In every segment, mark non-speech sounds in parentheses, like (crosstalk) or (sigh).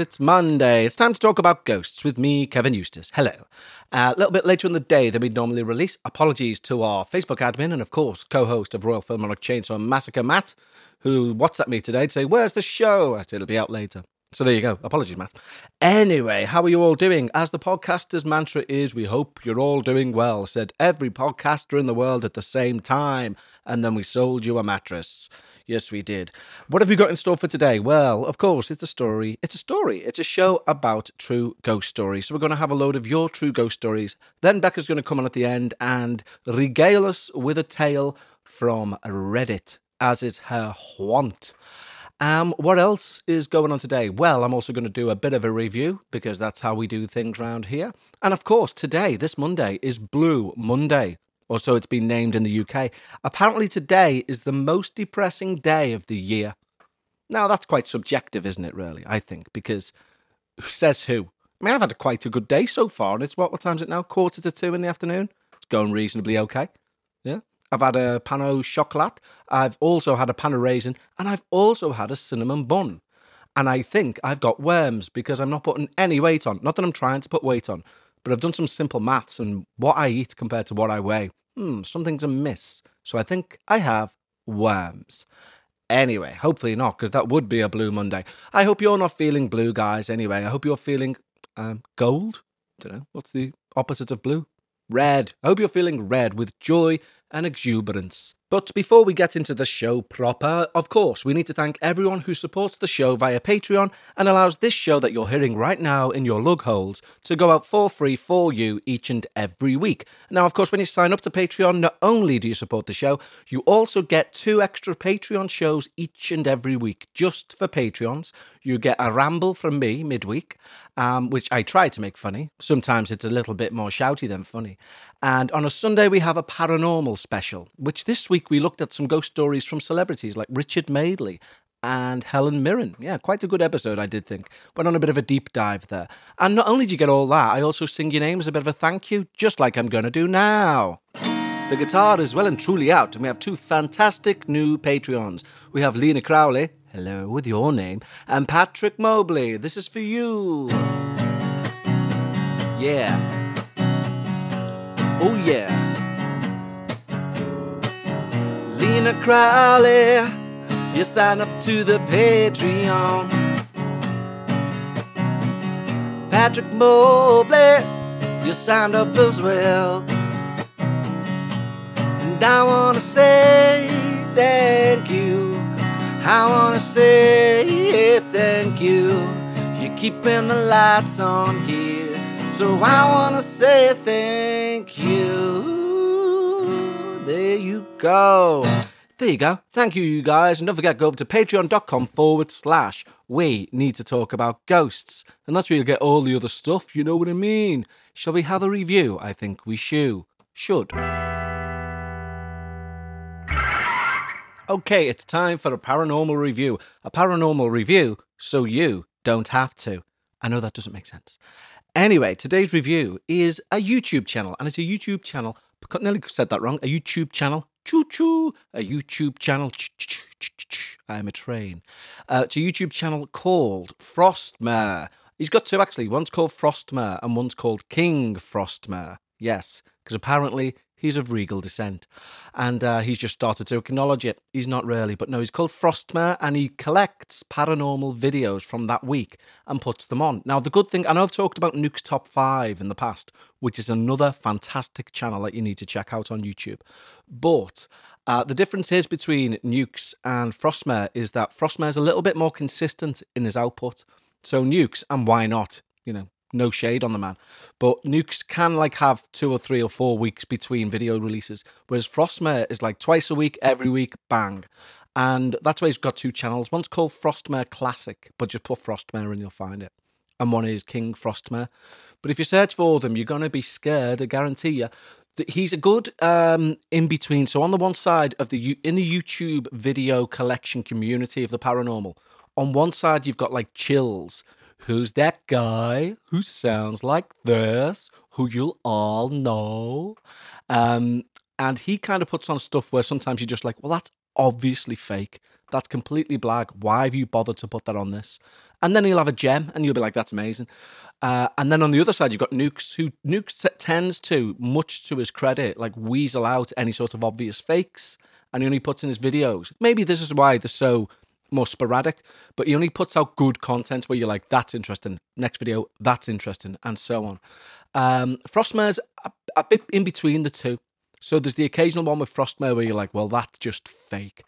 It's Monday. It's time to talk about ghosts with me, Kevin Eustace. Hello. Uh, a little bit later in the day than we'd normally release. Apologies to our Facebook admin and, of course, co host of Royal Philharmonic Chainsaw Massacre, Matt, who WhatsApped me today to say, Where's the show? I said, It'll be out later. So there you go. Apologies, Matt. Anyway, how are you all doing? As the podcaster's mantra is, we hope you're all doing well, said every podcaster in the world at the same time. And then we sold you a mattress. Yes, we did. What have we got in store for today? Well, of course, it's a story. It's a story. It's a show about true ghost stories. So we're going to have a load of your true ghost stories. Then Becca's going to come on at the end and regale us with a tale from Reddit, as is her wont. Um, what else is going on today? Well, I'm also going to do a bit of a review because that's how we do things around here. And of course, today, this Monday, is Blue Monday, or so it's been named in the UK. Apparently, today is the most depressing day of the year. Now, that's quite subjective, isn't it, really? I think, because who says who? I mean, I've had a quite a good day so far, and it's what, what time is it now? Quarter to two in the afternoon? It's going reasonably okay. Yeah. I've had a pan au chocolat. I've also had a pan au raisin, and I've also had a cinnamon bun. And I think I've got worms because I'm not putting any weight on. Not that I'm trying to put weight on, but I've done some simple maths and what I eat compared to what I weigh. Hmm, something's amiss. So I think I have worms. Anyway, hopefully not, because that would be a blue Monday. I hope you're not feeling blue, guys. Anyway, I hope you're feeling um, gold. don't know what's the opposite of blue. Red. I hope you're feeling red with joy and exuberance. But before we get into the show proper, of course, we need to thank everyone who supports the show via Patreon and allows this show that you're hearing right now in your lug holes to go out for free for you each and every week. Now, of course, when you sign up to Patreon, not only do you support the show, you also get two extra Patreon shows each and every week just for Patreons. You get a ramble from me midweek, um, which I try to make funny. Sometimes it's a little bit more shouty than funny. And on a Sunday, we have a paranormal special, which this week we looked at some ghost stories from celebrities like Richard Madeley and Helen Mirren. Yeah, quite a good episode, I did think. Went on a bit of a deep dive there. And not only do you get all that, I also sing your name as a bit of a thank you, just like I'm going to do now. The guitar is well and truly out, and we have two fantastic new Patreons. We have Lena Crowley, hello with your name, and Patrick Mobley. This is for you. Yeah. Oh yeah. Lena Crowley, you sign up to the Patreon. Patrick Mobley, you signed up as well. And I wanna say thank you. I wanna say thank you. You're keeping the lights on here. So I wanna say thank you. There you go. There you go. Thank you, you guys. And don't forget, go over to patreon.com forward slash we need to talk about ghosts. And that's where you'll get all the other stuff. You know what I mean? Shall we have a review? I think we should. Should. Okay, it's time for a paranormal review. A paranormal review so you don't have to. I know that doesn't make sense. Anyway, today's review is a YouTube channel, and it's a YouTube channel. Nearly said that wrong. A YouTube channel. Choo choo. A YouTube channel. I'm a train. Uh, it's a YouTube channel called Frostmare. He's got two actually. One's called Frostmare, and one's called King Frostmare. Yes, because apparently he's of regal descent. And uh, he's just started to acknowledge it. He's not really, but no, he's called Frostmare and he collects paranormal videos from that week and puts them on. Now, the good thing, I know I've talked about Nuke's Top 5 in the past, which is another fantastic channel that you need to check out on YouTube. But uh, the difference is between Nukes and Frostmare is that Frostmare is a little bit more consistent in his output. So Nukes, and why not? You know, no shade on the man. But Nukes can like have two or three or four weeks between video releases, whereas Frostmare is like twice a week, every week, bang. And that's why he's got two channels. One's called Frostmare Classic, but just put Frostmare and you'll find it. And one is King Frostmare. But if you search for them, you're going to be scared, I guarantee you. He's a good um, in between. So on the one side of the in the YouTube video collection community of the paranormal, on one side you've got like chills, Who's that guy who sounds like this, who you'll all know? Um, and he kind of puts on stuff where sometimes you're just like, well, that's obviously fake. That's completely black. Why have you bothered to put that on this? And then he'll have a gem, and you'll be like, that's amazing. Uh, and then on the other side, you've got Nukes, who Nukes tends to, much to his credit, like weasel out any sort of obvious fakes, and he only puts in his videos. Maybe this is why they're so more sporadic, but he only puts out good content where you're like, that's interesting. Next video, that's interesting, and so on. Um, Frostmare's a, a bit in between the two. So there's the occasional one with Frostmare where you're like, well, that's just fake.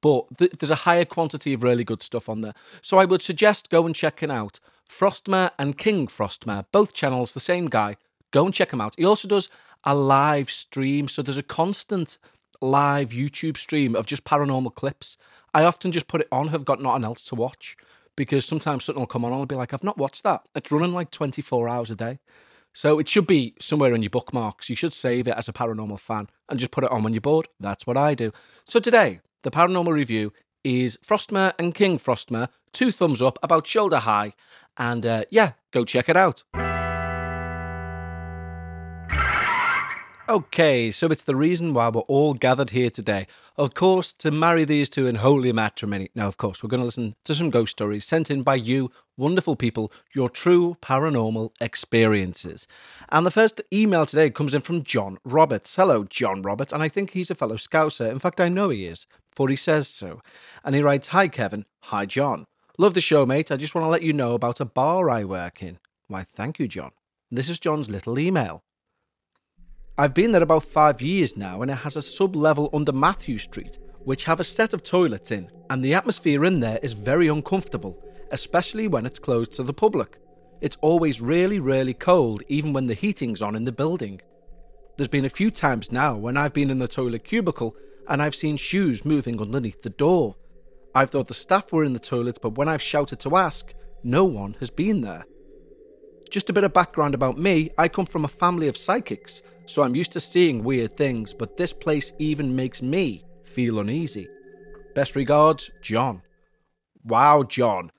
But th- there's a higher quantity of really good stuff on there. So I would suggest go and checking out Frostmare and King Frostmare, both channels, the same guy. Go and check him out. He also does a live stream. So there's a constant live YouTube stream of just paranormal clips. I often just put it on, have got nothing else to watch because sometimes something will come on and I'll be like, I've not watched that. It's running like 24 hours a day. So it should be somewhere in your bookmarks. You should save it as a paranormal fan and just put it on when you're bored. That's what I do. So today, the paranormal review is Frostmare and King Frostmare. Two thumbs up, about shoulder high. And uh, yeah, go check it out. Okay, so it's the reason why we're all gathered here today. Of course, to marry these two in holy matrimony. Now, of course, we're going to listen to some ghost stories sent in by you, wonderful people, your true paranormal experiences. And the first email today comes in from John Roberts. Hello, John Roberts, and I think he's a fellow Scouser. In fact, I know he is, for he says so. And he writes Hi, Kevin. Hi, John. Love the show, mate. I just want to let you know about a bar I work in. Why, thank you, John. This is John's little email. I've been there about five years now, and it has a sub level under Mathew Street, which have a set of toilets in, and the atmosphere in there is very uncomfortable, especially when it's closed to the public. It's always really, really cold, even when the heating's on in the building. There's been a few times now when I've been in the toilet cubicle and I've seen shoes moving underneath the door. I've thought the staff were in the toilet, but when I've shouted to ask, no one has been there. Just a bit of background about me I come from a family of psychics, so I'm used to seeing weird things, but this place even makes me feel uneasy. Best regards, John. Wow, John.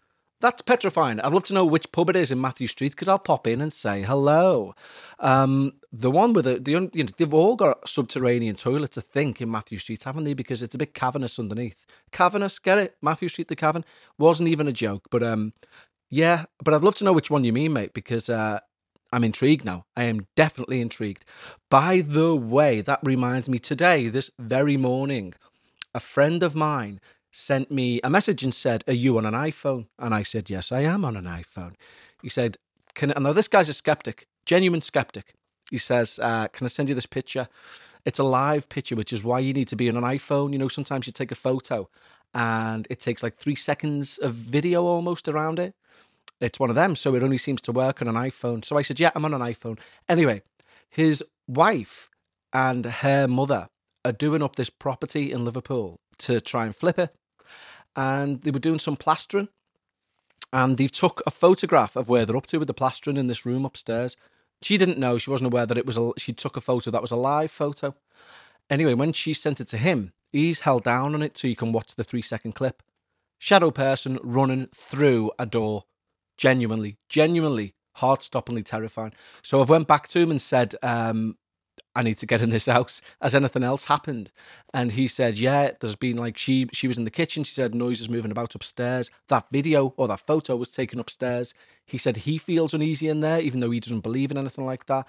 That's petrifying. I'd love to know which pub it is in Mathew Street because I'll pop in and say hello. Um, the one with the, the you know, they've all got subterranean toilets, I think, in Mathew Street, haven't they? Because it's a bit cavernous underneath. Cavernous, get it? Mathew Street, the cavern wasn't even a joke, but um, yeah, but I'd love to know which one you mean, mate, because uh, I'm intrigued now. I am definitely intrigued. By the way, that reminds me today, this very morning, a friend of mine sent me a message and said, Are you on an iPhone? And I said, Yes, I am on an iPhone. He said, Can now this guy's a skeptic, genuine skeptic. He says, uh, Can I send you this picture? It's a live picture, which is why you need to be on an iPhone. You know, sometimes you take a photo and it takes like three seconds of video almost around it it's one of them, so it only seems to work on an iPhone. So I said, Yeah, I'm on an iPhone. Anyway, his wife and her mother are doing up this property in Liverpool to try and flip it. And they were doing some plastering. And they took a photograph of where they're up to with the plastering in this room upstairs. She didn't know, she wasn't aware that it was a she took a photo that was a live photo. Anyway, when she sent it to him, he's held down on it so you can watch the three second clip. Shadow person running through a door genuinely, genuinely heart-stoppingly terrifying. So I've went back to him and said, um, I need to get in this house. Has anything else happened? And he said, Yeah, there's been like she she was in the kitchen. She said noises moving about upstairs. That video or that photo was taken upstairs. He said he feels uneasy in there, even though he doesn't believe in anything like that.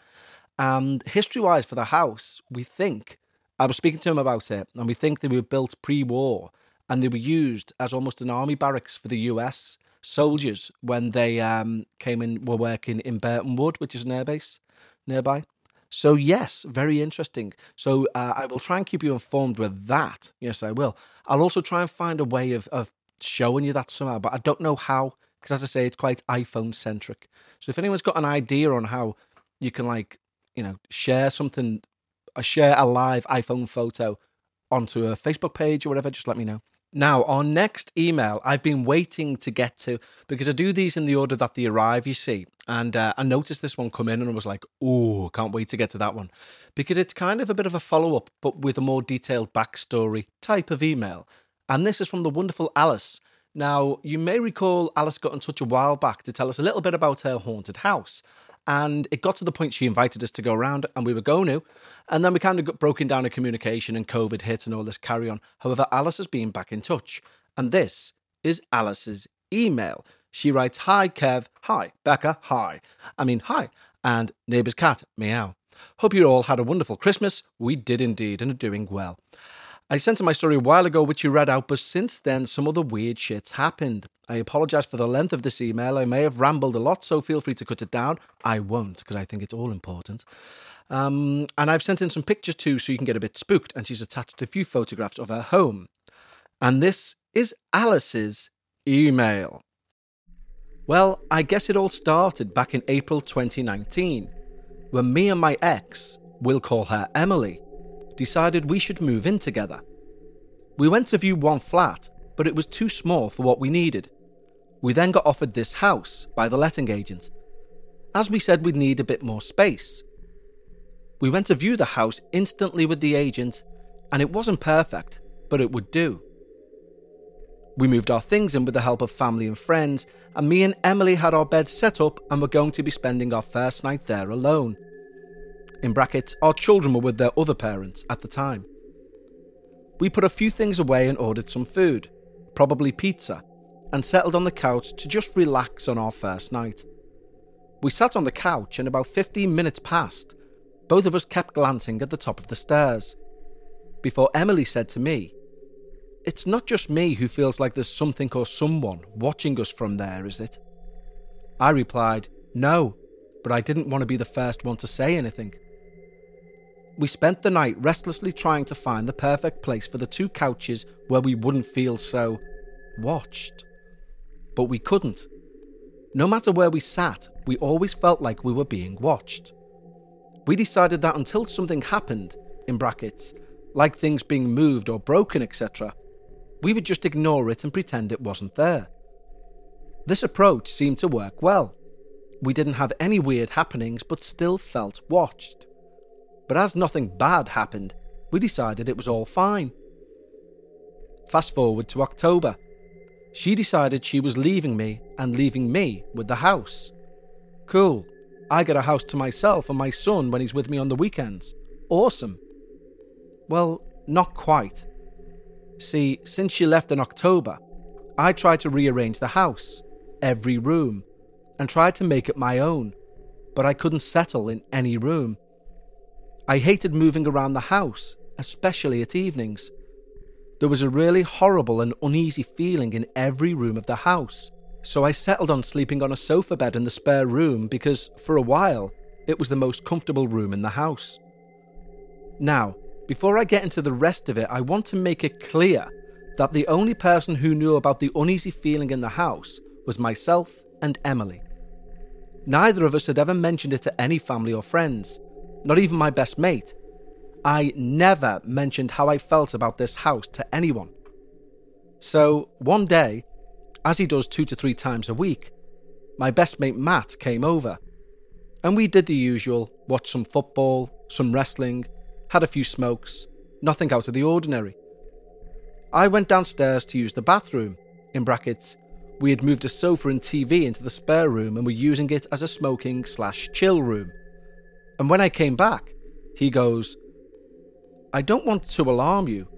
And history wise for the house, we think I was speaking to him about it, and we think they were built pre-war and they were used as almost an army barracks for the US soldiers when they um, came in, were working in Burtonwood, which is an airbase nearby. So, yes, very interesting. So, uh, I will try and keep you informed with that. Yes, I will. I'll also try and find a way of, of showing you that somehow, but I don't know how, because as I say, it's quite iPhone centric. So, if anyone's got an idea on how you can, like, you know, share something, uh, share a live iPhone photo onto a Facebook page or whatever, just let me know. Now, our next email I've been waiting to get to because I do these in the order that they arrive, you see. And uh, I noticed this one come in and I was like, oh, can't wait to get to that one. Because it's kind of a bit of a follow up, but with a more detailed backstory type of email. And this is from the wonderful Alice. Now, you may recall Alice got in touch a while back to tell us a little bit about her haunted house. And it got to the point she invited us to go around, and we were going to. And then we kind of got broken down in communication, and COVID hit and all this carry on. However, Alice has been back in touch. And this is Alice's email. She writes, Hi, Kev. Hi, Becca. Hi. I mean, hi. And neighbour's cat. Meow. Hope you all had a wonderful Christmas. We did indeed and are doing well. I sent in my story a while ago, which you read out, but since then, some other weird shit's happened. I apologise for the length of this email. I may have rambled a lot, so feel free to cut it down. I won't, because I think it's all important. Um, and I've sent in some pictures too, so you can get a bit spooked. And she's attached a few photographs of her home. And this is Alice's email. Well, I guess it all started back in April 2019, when me and my ex, we'll call her Emily, decided we should move in together. We went to view one flat, but it was too small for what we needed. We then got offered this house by the letting agent, as we said we'd need a bit more space. We went to view the house instantly with the agent, and it wasn't perfect, but it would do. We moved our things in with the help of family and friends, and me and Emily had our bed set up and were going to be spending our first night there alone. In brackets, our children were with their other parents at the time. We put a few things away and ordered some food, probably pizza, and settled on the couch to just relax on our first night. We sat on the couch and about 15 minutes passed. Both of us kept glancing at the top of the stairs. Before Emily said to me, It's not just me who feels like there's something or someone watching us from there, is it? I replied, No, but I didn't want to be the first one to say anything. We spent the night restlessly trying to find the perfect place for the two couches where we wouldn't feel so watched. But we couldn't. No matter where we sat, we always felt like we were being watched. We decided that until something happened, in brackets, like things being moved or broken, etc., we would just ignore it and pretend it wasn't there. This approach seemed to work well. We didn't have any weird happenings, but still felt watched. But as nothing bad happened, we decided it was all fine. Fast forward to October. She decided she was leaving me and leaving me with the house. Cool. I get a house to myself and my son when he's with me on the weekends. Awesome. Well, not quite. See, since she left in October, I tried to rearrange the house, every room, and tried to make it my own, but I couldn't settle in any room. I hated moving around the house, especially at evenings. There was a really horrible and uneasy feeling in every room of the house, so I settled on sleeping on a sofa bed in the spare room because, for a while, it was the most comfortable room in the house. Now, before I get into the rest of it, I want to make it clear that the only person who knew about the uneasy feeling in the house was myself and Emily. Neither of us had ever mentioned it to any family or friends, not even my best mate. I never mentioned how I felt about this house to anyone. So, one day, as he does two to three times a week, my best mate Matt came over. And we did the usual watched some football, some wrestling, had a few smokes, nothing out of the ordinary. I went downstairs to use the bathroom. In brackets, we had moved a sofa and TV into the spare room and were using it as a smoking slash chill room. And when I came back, he goes, I don't want to alarm you,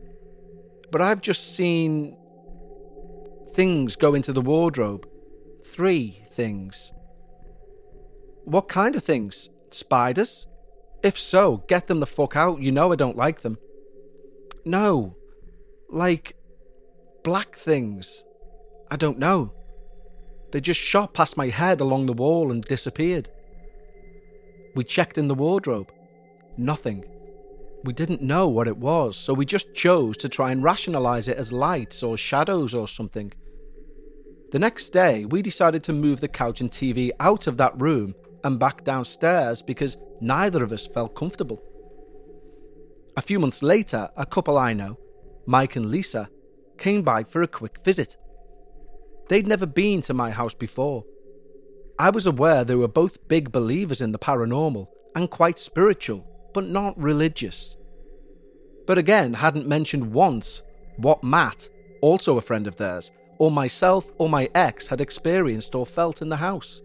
but I've just seen things go into the wardrobe. Three things. What kind of things? Spiders? If so, get them the fuck out. You know I don't like them. No. Like black things. I don't know. They just shot past my head along the wall and disappeared. We checked in the wardrobe. Nothing. We didn't know what it was, so we just chose to try and rationalize it as lights or shadows or something. The next day, we decided to move the couch and TV out of that room and back downstairs because neither of us felt comfortable. A few months later, a couple I know, Mike and Lisa, came by for a quick visit. They'd never been to my house before, I was aware they were both big believers in the paranormal and quite spiritual, but not religious. But again, hadn't mentioned once what Matt, also a friend of theirs, or myself or my ex had experienced or felt in the house.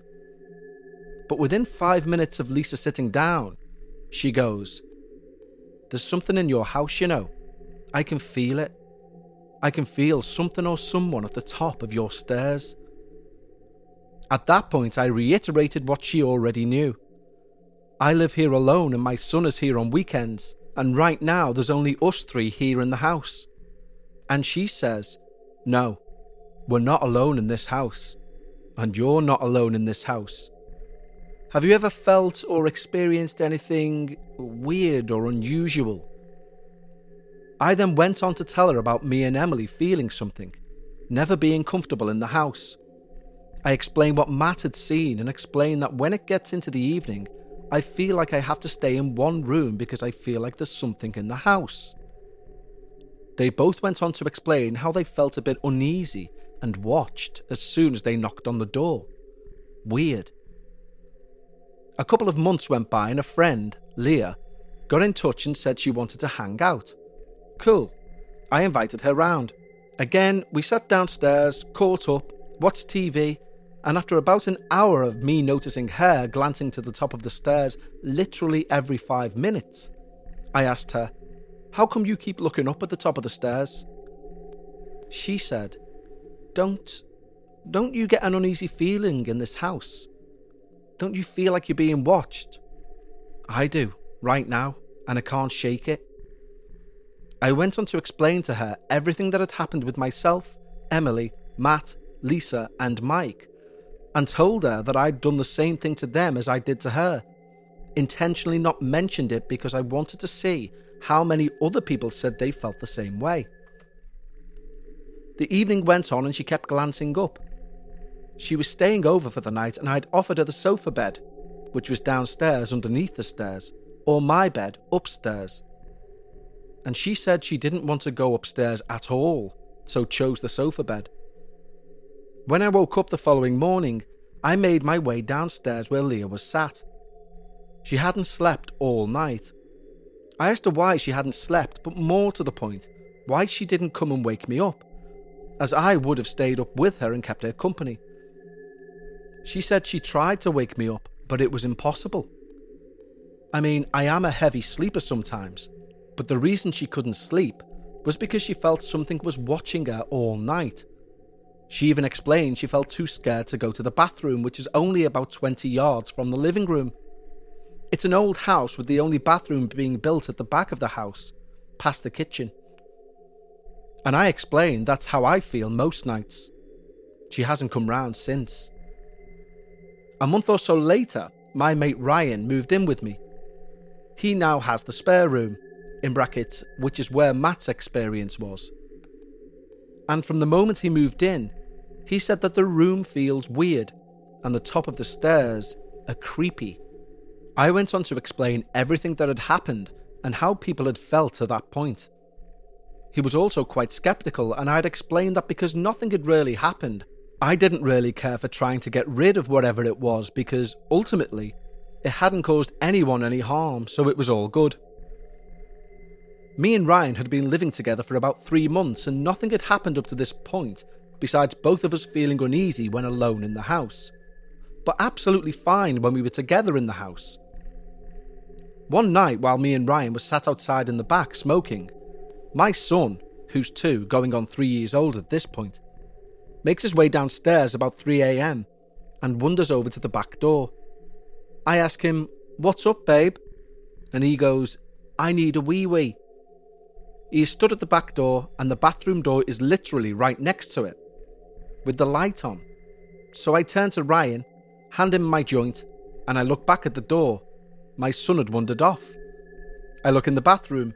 But within five minutes of Lisa sitting down, she goes, There's something in your house, you know. I can feel it. I can feel something or someone at the top of your stairs. At that point, I reiterated what she already knew. I live here alone and my son is here on weekends, and right now there's only us three here in the house. And she says, No, we're not alone in this house, and you're not alone in this house. Have you ever felt or experienced anything weird or unusual? I then went on to tell her about me and Emily feeling something, never being comfortable in the house. I explained what Matt had seen and explained that when it gets into the evening, I feel like I have to stay in one room because I feel like there's something in the house. They both went on to explain how they felt a bit uneasy and watched as soon as they knocked on the door. Weird. A couple of months went by and a friend, Leah, got in touch and said she wanted to hang out. Cool. I invited her round. Again, we sat downstairs, caught up, watched TV, and after about an hour of me noticing her glancing to the top of the stairs literally every five minutes, I asked her, How come you keep looking up at the top of the stairs? She said, Don't. Don't you get an uneasy feeling in this house? Don't you feel like you're being watched? I do, right now, and I can't shake it. I went on to explain to her everything that had happened with myself, Emily, Matt, Lisa, and Mike, and told her that I'd done the same thing to them as I did to her. Intentionally not mentioned it because I wanted to see how many other people said they felt the same way. The evening went on and she kept glancing up. She was staying over for the night and I'd offered her the sofa bed, which was downstairs underneath the stairs, or my bed upstairs and she said she didn't want to go upstairs at all, so chose the sofa bed. When I woke up the following morning, I made my way downstairs where Leah was sat. She hadn't slept all night. I asked her why she hadn't slept, but more to the point, why she didn't come and wake me up, as I would have stayed up with her and kept her company. She said she tried to wake me up, but it was impossible. I mean, I am a heavy sleeper sometimes, but the reason she couldn't sleep was because she felt something was watching her all night. She even explained she felt too scared to go to the bathroom, which is only about 20 yards from the living room. It's an old house with the only bathroom being built at the back of the house, past the kitchen. And I explained that's how I feel most nights. She hasn't come round since. A month or so later, my mate Ryan moved in with me. He now has the spare room, in brackets, which is where Matt's experience was. And from the moment he moved in, he said that the room feels weird and the top of the stairs are creepy. I went on to explain everything that had happened and how people had felt to that point. He was also quite skeptical, and I'd explained that because nothing had really happened, I didn't really care for trying to get rid of whatever it was because ultimately, it hadn't caused anyone any harm, so it was all good. Me and Ryan had been living together for about three months, and nothing had happened up to this point, besides both of us feeling uneasy when alone in the house. But absolutely fine when we were together in the house. One night, while me and Ryan were sat outside in the back smoking, my son, who's two, going on three years old at this point, makes his way downstairs about 3am and wanders over to the back door. I ask him, What's up, babe? And he goes, I need a wee wee. He is stood at the back door, and the bathroom door is literally right next to it, with the light on. So I turn to Ryan, hand him my joint, and I look back at the door. My son had wandered off. I look in the bathroom.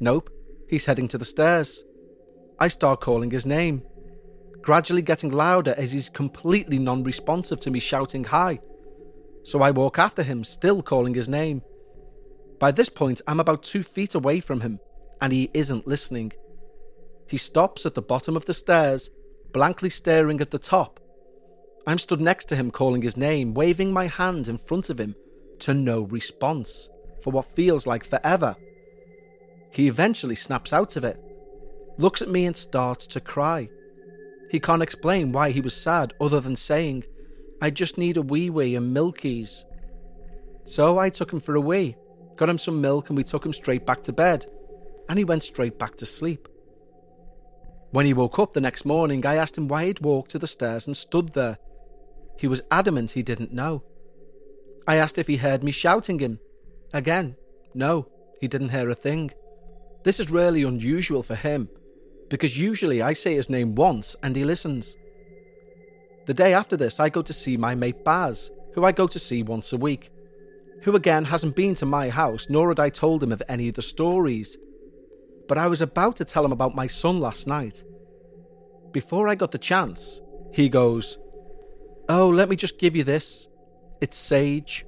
Nope, he's heading to the stairs. I start calling his name, gradually getting louder as he's completely non responsive to me shouting hi. So I walk after him, still calling his name. By this point, I'm about two feet away from him and he isn't listening. He stops at the bottom of the stairs, blankly staring at the top. I'm stood next to him, calling his name, waving my hand in front of him, to no response for what feels like forever. He eventually snaps out of it, looks at me, and starts to cry. He can't explain why he was sad other than saying, I just need a wee wee and milkies. So I took him for a wee, got him some milk, and we took him straight back to bed and he went straight back to sleep. When he woke up the next morning, I asked him why he'd walked to the stairs and stood there. He was adamant he didn't know. I asked if he heard me shouting him. Again, no, he didn't hear a thing. This is really unusual for him, because usually I say his name once and he listens. The day after this, I go to see my mate Baz, who I go to see once a week, who again hasn't been to my house, nor had I told him of any of the stories. But I was about to tell him about my son last night. Before I got the chance, he goes, Oh, let me just give you this. It's sage.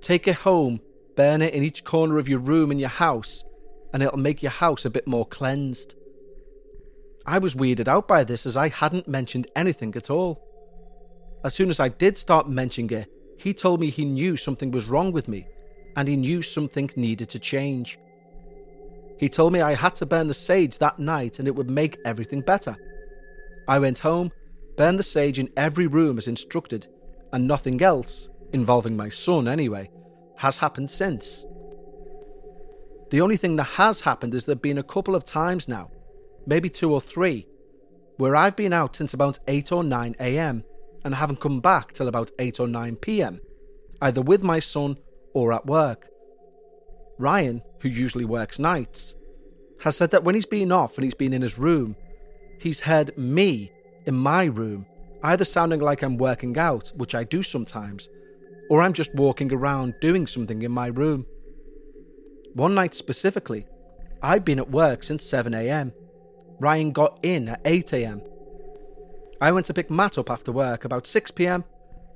Take it home, burn it in each corner of your room in your house, and it'll make your house a bit more cleansed. I was weirded out by this as I hadn't mentioned anything at all. As soon as I did start mentioning it, he told me he knew something was wrong with me and he knew something needed to change. He told me I had to burn the sage that night and it would make everything better. I went home, burned the sage in every room as instructed, and nothing else, involving my son anyway, has happened since. The only thing that has happened is there have been a couple of times now, maybe two or three, where I've been out since about 8 or 9 am and haven't come back till about 8 or 9 pm, either with my son or at work. Ryan, who usually works nights, has said that when he's been off and he's been in his room, he's heard me in my room, either sounding like I'm working out, which I do sometimes, or I'm just walking around doing something in my room. One night specifically, I'd been at work since 7am. Ryan got in at 8am I went to pick Matt up after work about 6 pm,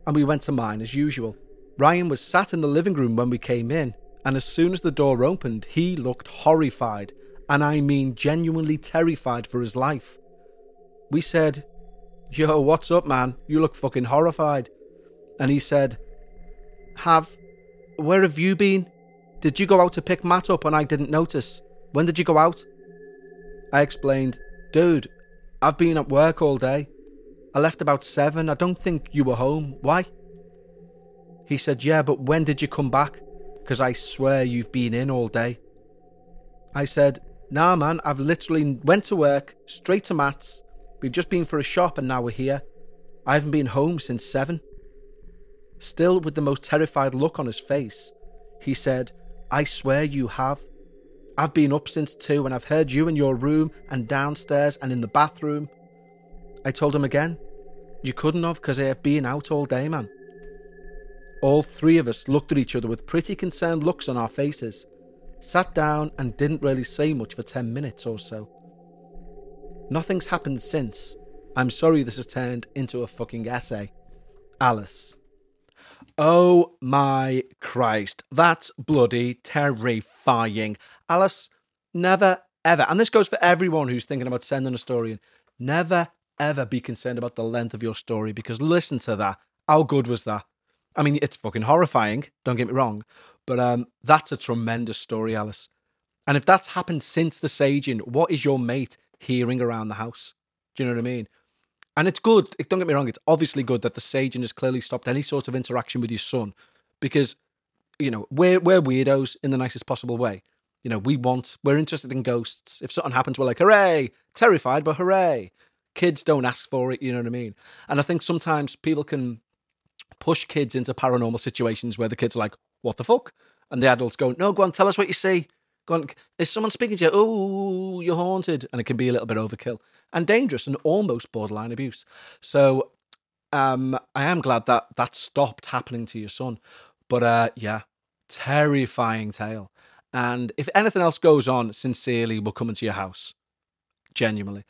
and we went to mine as usual. Ryan was sat in the living room when we came in, and as soon as the door opened, he looked horrified, and I mean genuinely terrified for his life. We said, Yo, what's up, man? You look fucking horrified. And he said, Have. Where have you been? Did you go out to pick Matt up and I didn't notice? When did you go out? I explained, Dude, I've been at work all day. I left about seven. I don't think you were home. Why? He said, Yeah, but when did you come back? Because I swear you've been in all day. I said, Nah, man, I've literally went to work, straight to Matt's. We've just been for a shop and now we're here. I haven't been home since seven. Still with the most terrified look on his face, he said, I swear you have. I've been up since two and I've heard you in your room and downstairs and in the bathroom. I told him again, You couldn't have because I have been out all day, man. All three of us looked at each other with pretty concerned looks on our faces, sat down, and didn't really say much for 10 minutes or so. Nothing's happened since. I'm sorry this has turned into a fucking essay. Alice. Oh my Christ, that's bloody terrifying. Alice, never ever, and this goes for everyone who's thinking about sending a story in, never ever be concerned about the length of your story because listen to that. How good was that? I mean, it's fucking horrifying, don't get me wrong, but um, that's a tremendous story, Alice. And if that's happened since the saging, what is your mate hearing around the house? Do you know what I mean? And it's good, don't get me wrong, it's obviously good that the saging has clearly stopped any sort of interaction with your son because, you know, we're, we're weirdos in the nicest possible way. You know, we want, we're interested in ghosts. If something happens, we're like, hooray, terrified, but hooray kids don't ask for it, you know what I mean? And I think sometimes people can push kids into paranormal situations where the kids are like, what the fuck? And the adults go, no, go on, tell us what you see. Go on, is someone speaking to you? Oh, you're haunted. And it can be a little bit overkill and dangerous and almost borderline abuse. So um, I am glad that that stopped happening to your son. But uh, yeah, terrifying tale. And if anything else goes on, sincerely, we'll come into your house. Genuinely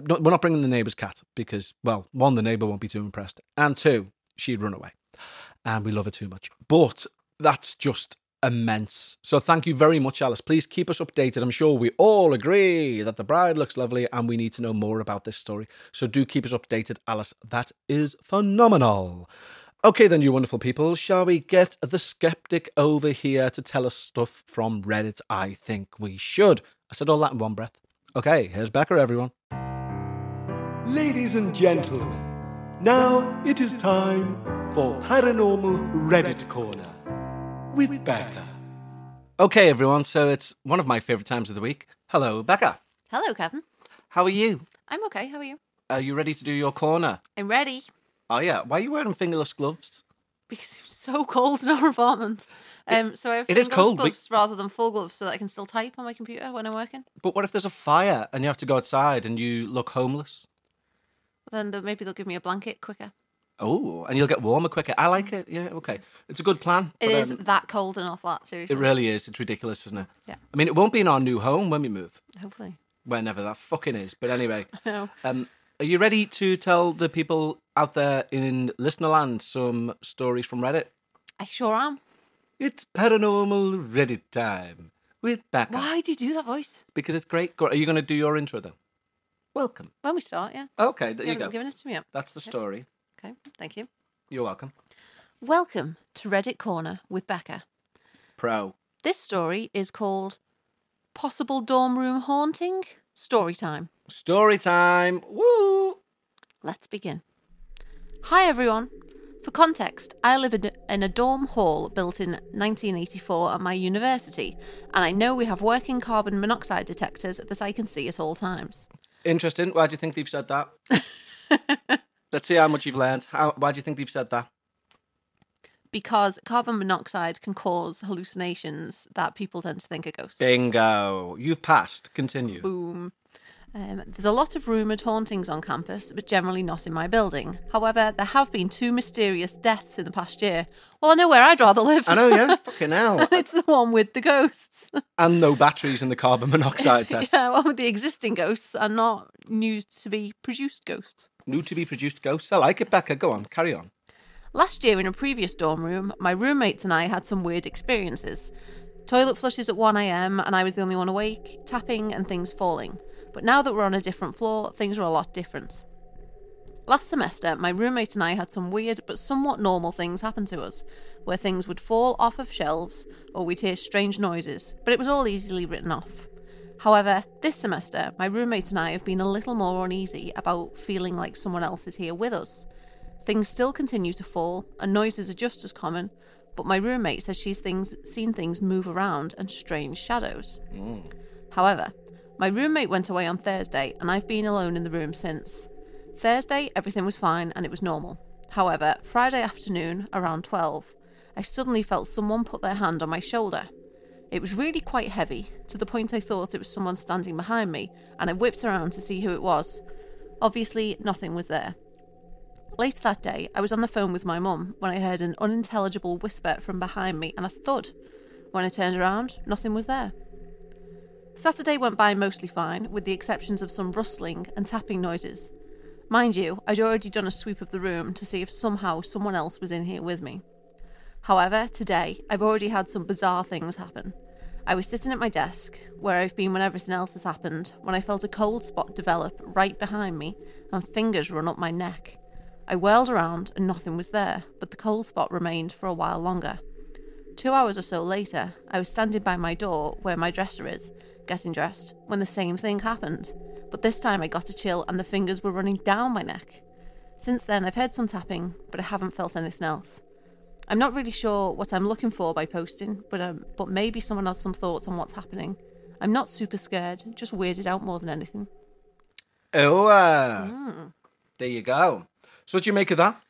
we're not bringing the neighbour's cat because, well, one, the neighbour won't be too impressed, and two, she'd run away, and we love her too much. But that's just immense. So thank you very much, Alice. Please keep us updated. I'm sure we all agree that the bride looks lovely and we need to know more about this story. So do keep us updated, Alice. That is phenomenal. Okay, then, you wonderful people, shall we get the skeptic over here to tell us stuff from Reddit? I think we should. I said all that in one breath. Okay, here's Becca, everyone. Ladies and gentlemen, now it is time for Paranormal Reddit Corner with Becca. Okay, everyone, so it's one of my favourite times of the week. Hello, Becca. Hello, Kevin. How are you? I'm okay. How are you? Are you ready to do your corner? I'm ready Oh, yeah. Why are you wearing fingerless gloves? because it's so cold in our apartment. Um, so I have it is fingerless cold, but- gloves rather than full gloves so that I can still type on my computer when I'm working. But what if there's a fire and you have to go outside and you look homeless? Then they'll- maybe they'll give me a blanket quicker. Oh, and you'll get warmer quicker. I like it. Yeah, okay. It's a good plan. It but, is um, that cold in our flat, seriously. It really is. It's ridiculous, isn't it? Yeah. I mean, it won't be in our new home when we move, Hopefully. whenever that fucking is. But anyway, (laughs) No. um, are you ready to tell the people out there in listener land some stories from Reddit? I sure am. It's paranormal Reddit time with Becca. Why do you do that voice? Because it's great. Are you going to do your intro then? Welcome. When we start, yeah. Okay, there You you go. given it to me yet. That's the story. Okay, thank you. You're welcome. Welcome to Reddit Corner with Becca. Pro. This story is called Possible Dorm Room Haunting Story Time. Story time. Woo! Let's begin. Hi, everyone. For context, I live in a dorm hall built in 1984 at my university, and I know we have working carbon monoxide detectors that I can see at all times. Interesting. Why do you think they've said that? (laughs) Let's see how much you've learned. How, why do you think they've said that? Because carbon monoxide can cause hallucinations that people tend to think are ghosts. Bingo. You've passed. Continue. Boom. Um, there's a lot of rumoured hauntings on campus, but generally not in my building. However, there have been two mysterious deaths in the past year. Well, I know where I'd rather live. I know, yeah. (laughs) Fucking hell. (laughs) it's the one with the ghosts. And no batteries in the carbon monoxide (laughs) test. yeah, one with the existing ghosts and not new to be produced ghosts. New to be produced ghosts. I like it, Becca. Go on. Carry on. Last year, in a previous dorm room, my roommates and I had some weird experiences. Toilet flushes at 1am, and I was the only one awake, tapping and things falling. But now that we're on a different floor, things are a lot different. Last semester, my roommate and I had some weird but somewhat normal things happen to us, where things would fall off of shelves or we'd hear strange noises, but it was all easily written off. However, this semester, my roommate and I have been a little more uneasy about feeling like someone else is here with us. Things still continue to fall, and noises are just as common, but my roommate says she's things, seen things move around and strange shadows. Mm. However, my roommate went away on Thursday, and I've been alone in the room since. Thursday, everything was fine and it was normal. However, Friday afternoon, around 12, I suddenly felt someone put their hand on my shoulder. It was really quite heavy, to the point I thought it was someone standing behind me, and I whipped around to see who it was. Obviously, nothing was there. Later that day, I was on the phone with my mum when I heard an unintelligible whisper from behind me and a thud. When I turned around, nothing was there. Saturday went by mostly fine, with the exceptions of some rustling and tapping noises. Mind you, I'd already done a sweep of the room to see if somehow someone else was in here with me. However, today, I've already had some bizarre things happen. I was sitting at my desk, where I've been when everything else has happened, when I felt a cold spot develop right behind me and fingers run up my neck. I whirled around and nothing was there, but the cold spot remained for a while longer. Two hours or so later, I was standing by my door where my dresser is, getting dressed, when the same thing happened. But this time I got a chill and the fingers were running down my neck. Since then, I've heard some tapping, but I haven't felt anything else. I'm not really sure what I'm looking for by posting, but um, but maybe someone has some thoughts on what's happening. I'm not super scared, just weirded out more than anything. Oh, uh, Hmm. there you go. So, what do you make of that?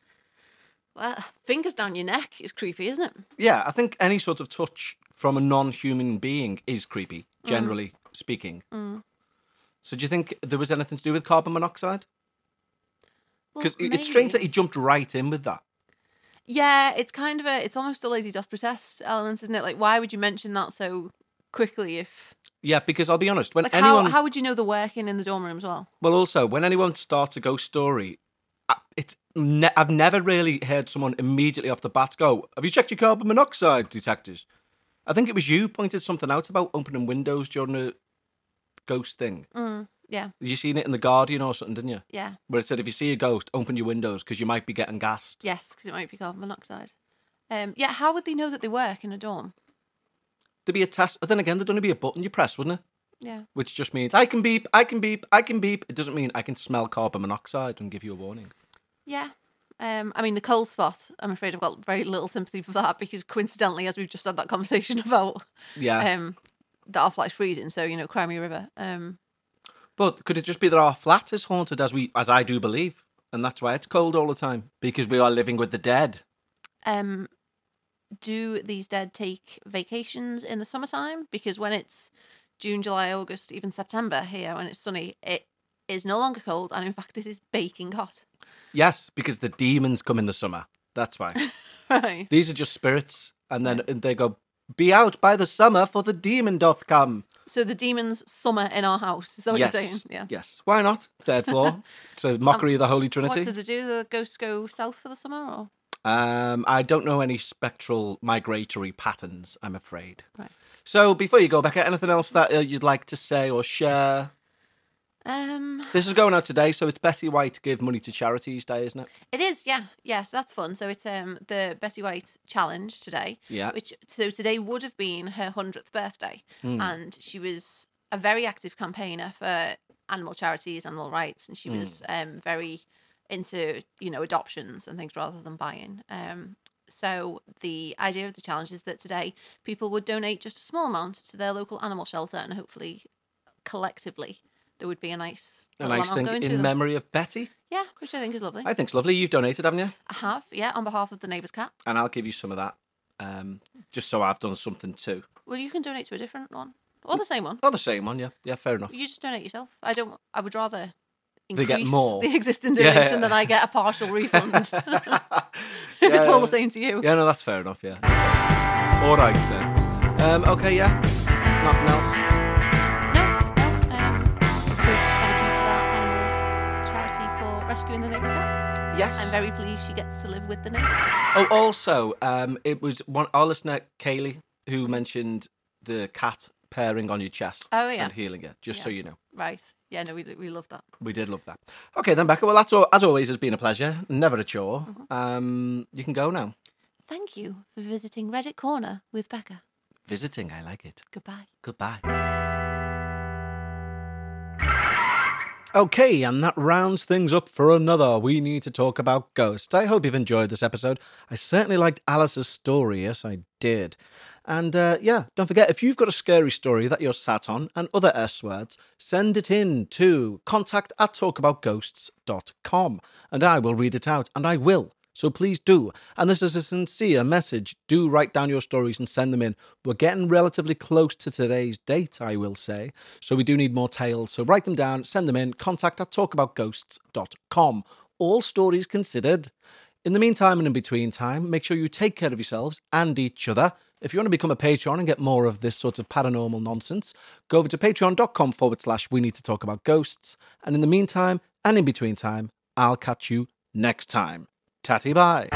Well, fingers down your neck is creepy, isn't it? Yeah, I think any sort of touch from a non-human being is creepy, generally mm. speaking. Mm. So, do you think there was anything to do with carbon monoxide? Well, Because it's strange that he jumped right in with that. Yeah, it's kind of a. It's almost a lazy dust protest element, isn't it? Like, why would you mention that so quickly? If Yeah, because I'll be honest, when like, anyone, how how would you know the working in the dorm room as well? well, also when anyone starts a ghost story, it's ne- I've never really heard someone immediately off the bat go, "Have you checked your carbon monoxide detectors?" I think it was you pointed something out about opening windows during a ghost thing. Yeah, You seen it in the Guardian or something, didn't you? yeah, Where it said if you see a ghost, open your windows because you might be getting gassed. yes, because it might be carbon monoxide. Um, yeah, how would they know that they work in a dorm? There'd be a test, but then again, there'd only be a button you press, wouldn't it? Yeah, Which just means I can beep, I can beep, I can beep. It doesn't mean I can smell carbon monoxide and give you a warning. yeah. Um, I mean, the cold spot. I'm afraid I've got very little sympathy for that because coincidentally, as we've just had that conversation (laughs) about, Yeah. um, that our flat's freezing. So you know, Crimea River. Um, But could it just be that our flat is haunted, as we, as I do believe, and that's why it's cold all the time because we are living with the dead? Um, do these dead take vacations in the summertime? Because when it's June, July, August, even September here, when it's sunny, it is no longer cold, and in fact, it is baking hot. Yes, because the demons come in the summer. That's why. (laughs) Right. These are just spirits, and then they go, "Be out by the summer, for the demon doth come." So the demons summer in our house. Is that what yes, you're saying? Yeah. yes. Why not? Third floor. (laughs) so mockery of the Holy Trinity. What did they do? The ghosts go south for the summer, or Um, I don't know any spectral migratory patterns. I'm afraid. right? So before you go, Becca, anything else that uh, you'd like to say or share? Um, This is going out today, so it's Betty White Give Money to Charities Day, isn't it? it is. Yeah. yeah. So that's fun. So it's um the Betty White challenge today. Yeah. Which so today would have been her hundredth birthday, and she was a very active campaigner for animal charities, animal rights, and she was um very into you know adoptions and things rather than buying. Um, so the idea of the challenge is that today people would donate just a small amount to their local animal shelter, and hopefully, collectively, there would be a nice A nice thing in them. memory of Betty. Yeah, which I think is lovely. I think it's lovely. You've donated, haven't you? I have, yeah, on behalf of the neighbour's cat. And I'll give you some of that, um, just so I've done something too. Well, you can donate to a different one or the same one. Or the same one, yeah. Yeah, fair enough. You just donate yourself. I don't. I would rather They increase get more. the existing Yeah. donation than I get a partial (laughs) refund. (laughs) if it's all the same to you. Yeah, no, that's fair enough, yeah. All right, then. Um, okay, yeah. Nothing else. Rescuing the neighbour's cat. Yes. I'm very pleased she gets to live with the next. Oh, also, um, it was one our listener Kaylee who mentioned the cat pairing on your chest Oh, yeah. and healing it. Just so you know, Right. Yeah. No, we we love that. we did love that. Okay, then Becca. Well, that's all, as always has been a pleasure. Never a chore. Mm-hmm. Um, you can go now. Thank you for visiting Reddit Corner with Becca. Visiting, I like it. Goodbye. Goodbye. Okay, and that rounds things up for another. We need to talk about ghosts. I hope you've enjoyed this episode. I certainly liked Alice's story. Yes, I did. And uh, yeah, don't forget if you've got a scary story that you're sat on and other S words, send it in to contact at talkaboutghosts.com and I will read it out and I will. So please do. And this is a sincere message. Do write down your stories and send them in. We're getting relatively close to today's date, I will say. So we do need more tales. So write them down, send them in, contact at talkaboutghosts.com. All stories considered. In the meantime and in between time, make sure you take care of yourselves and each other. If you want to become a Patreon and get more of this sort of paranormal nonsense, go over to patreon.com forward slash we need to talk about ghosts. And in the meantime and in between time, I'll catch you next time. Tatty bye.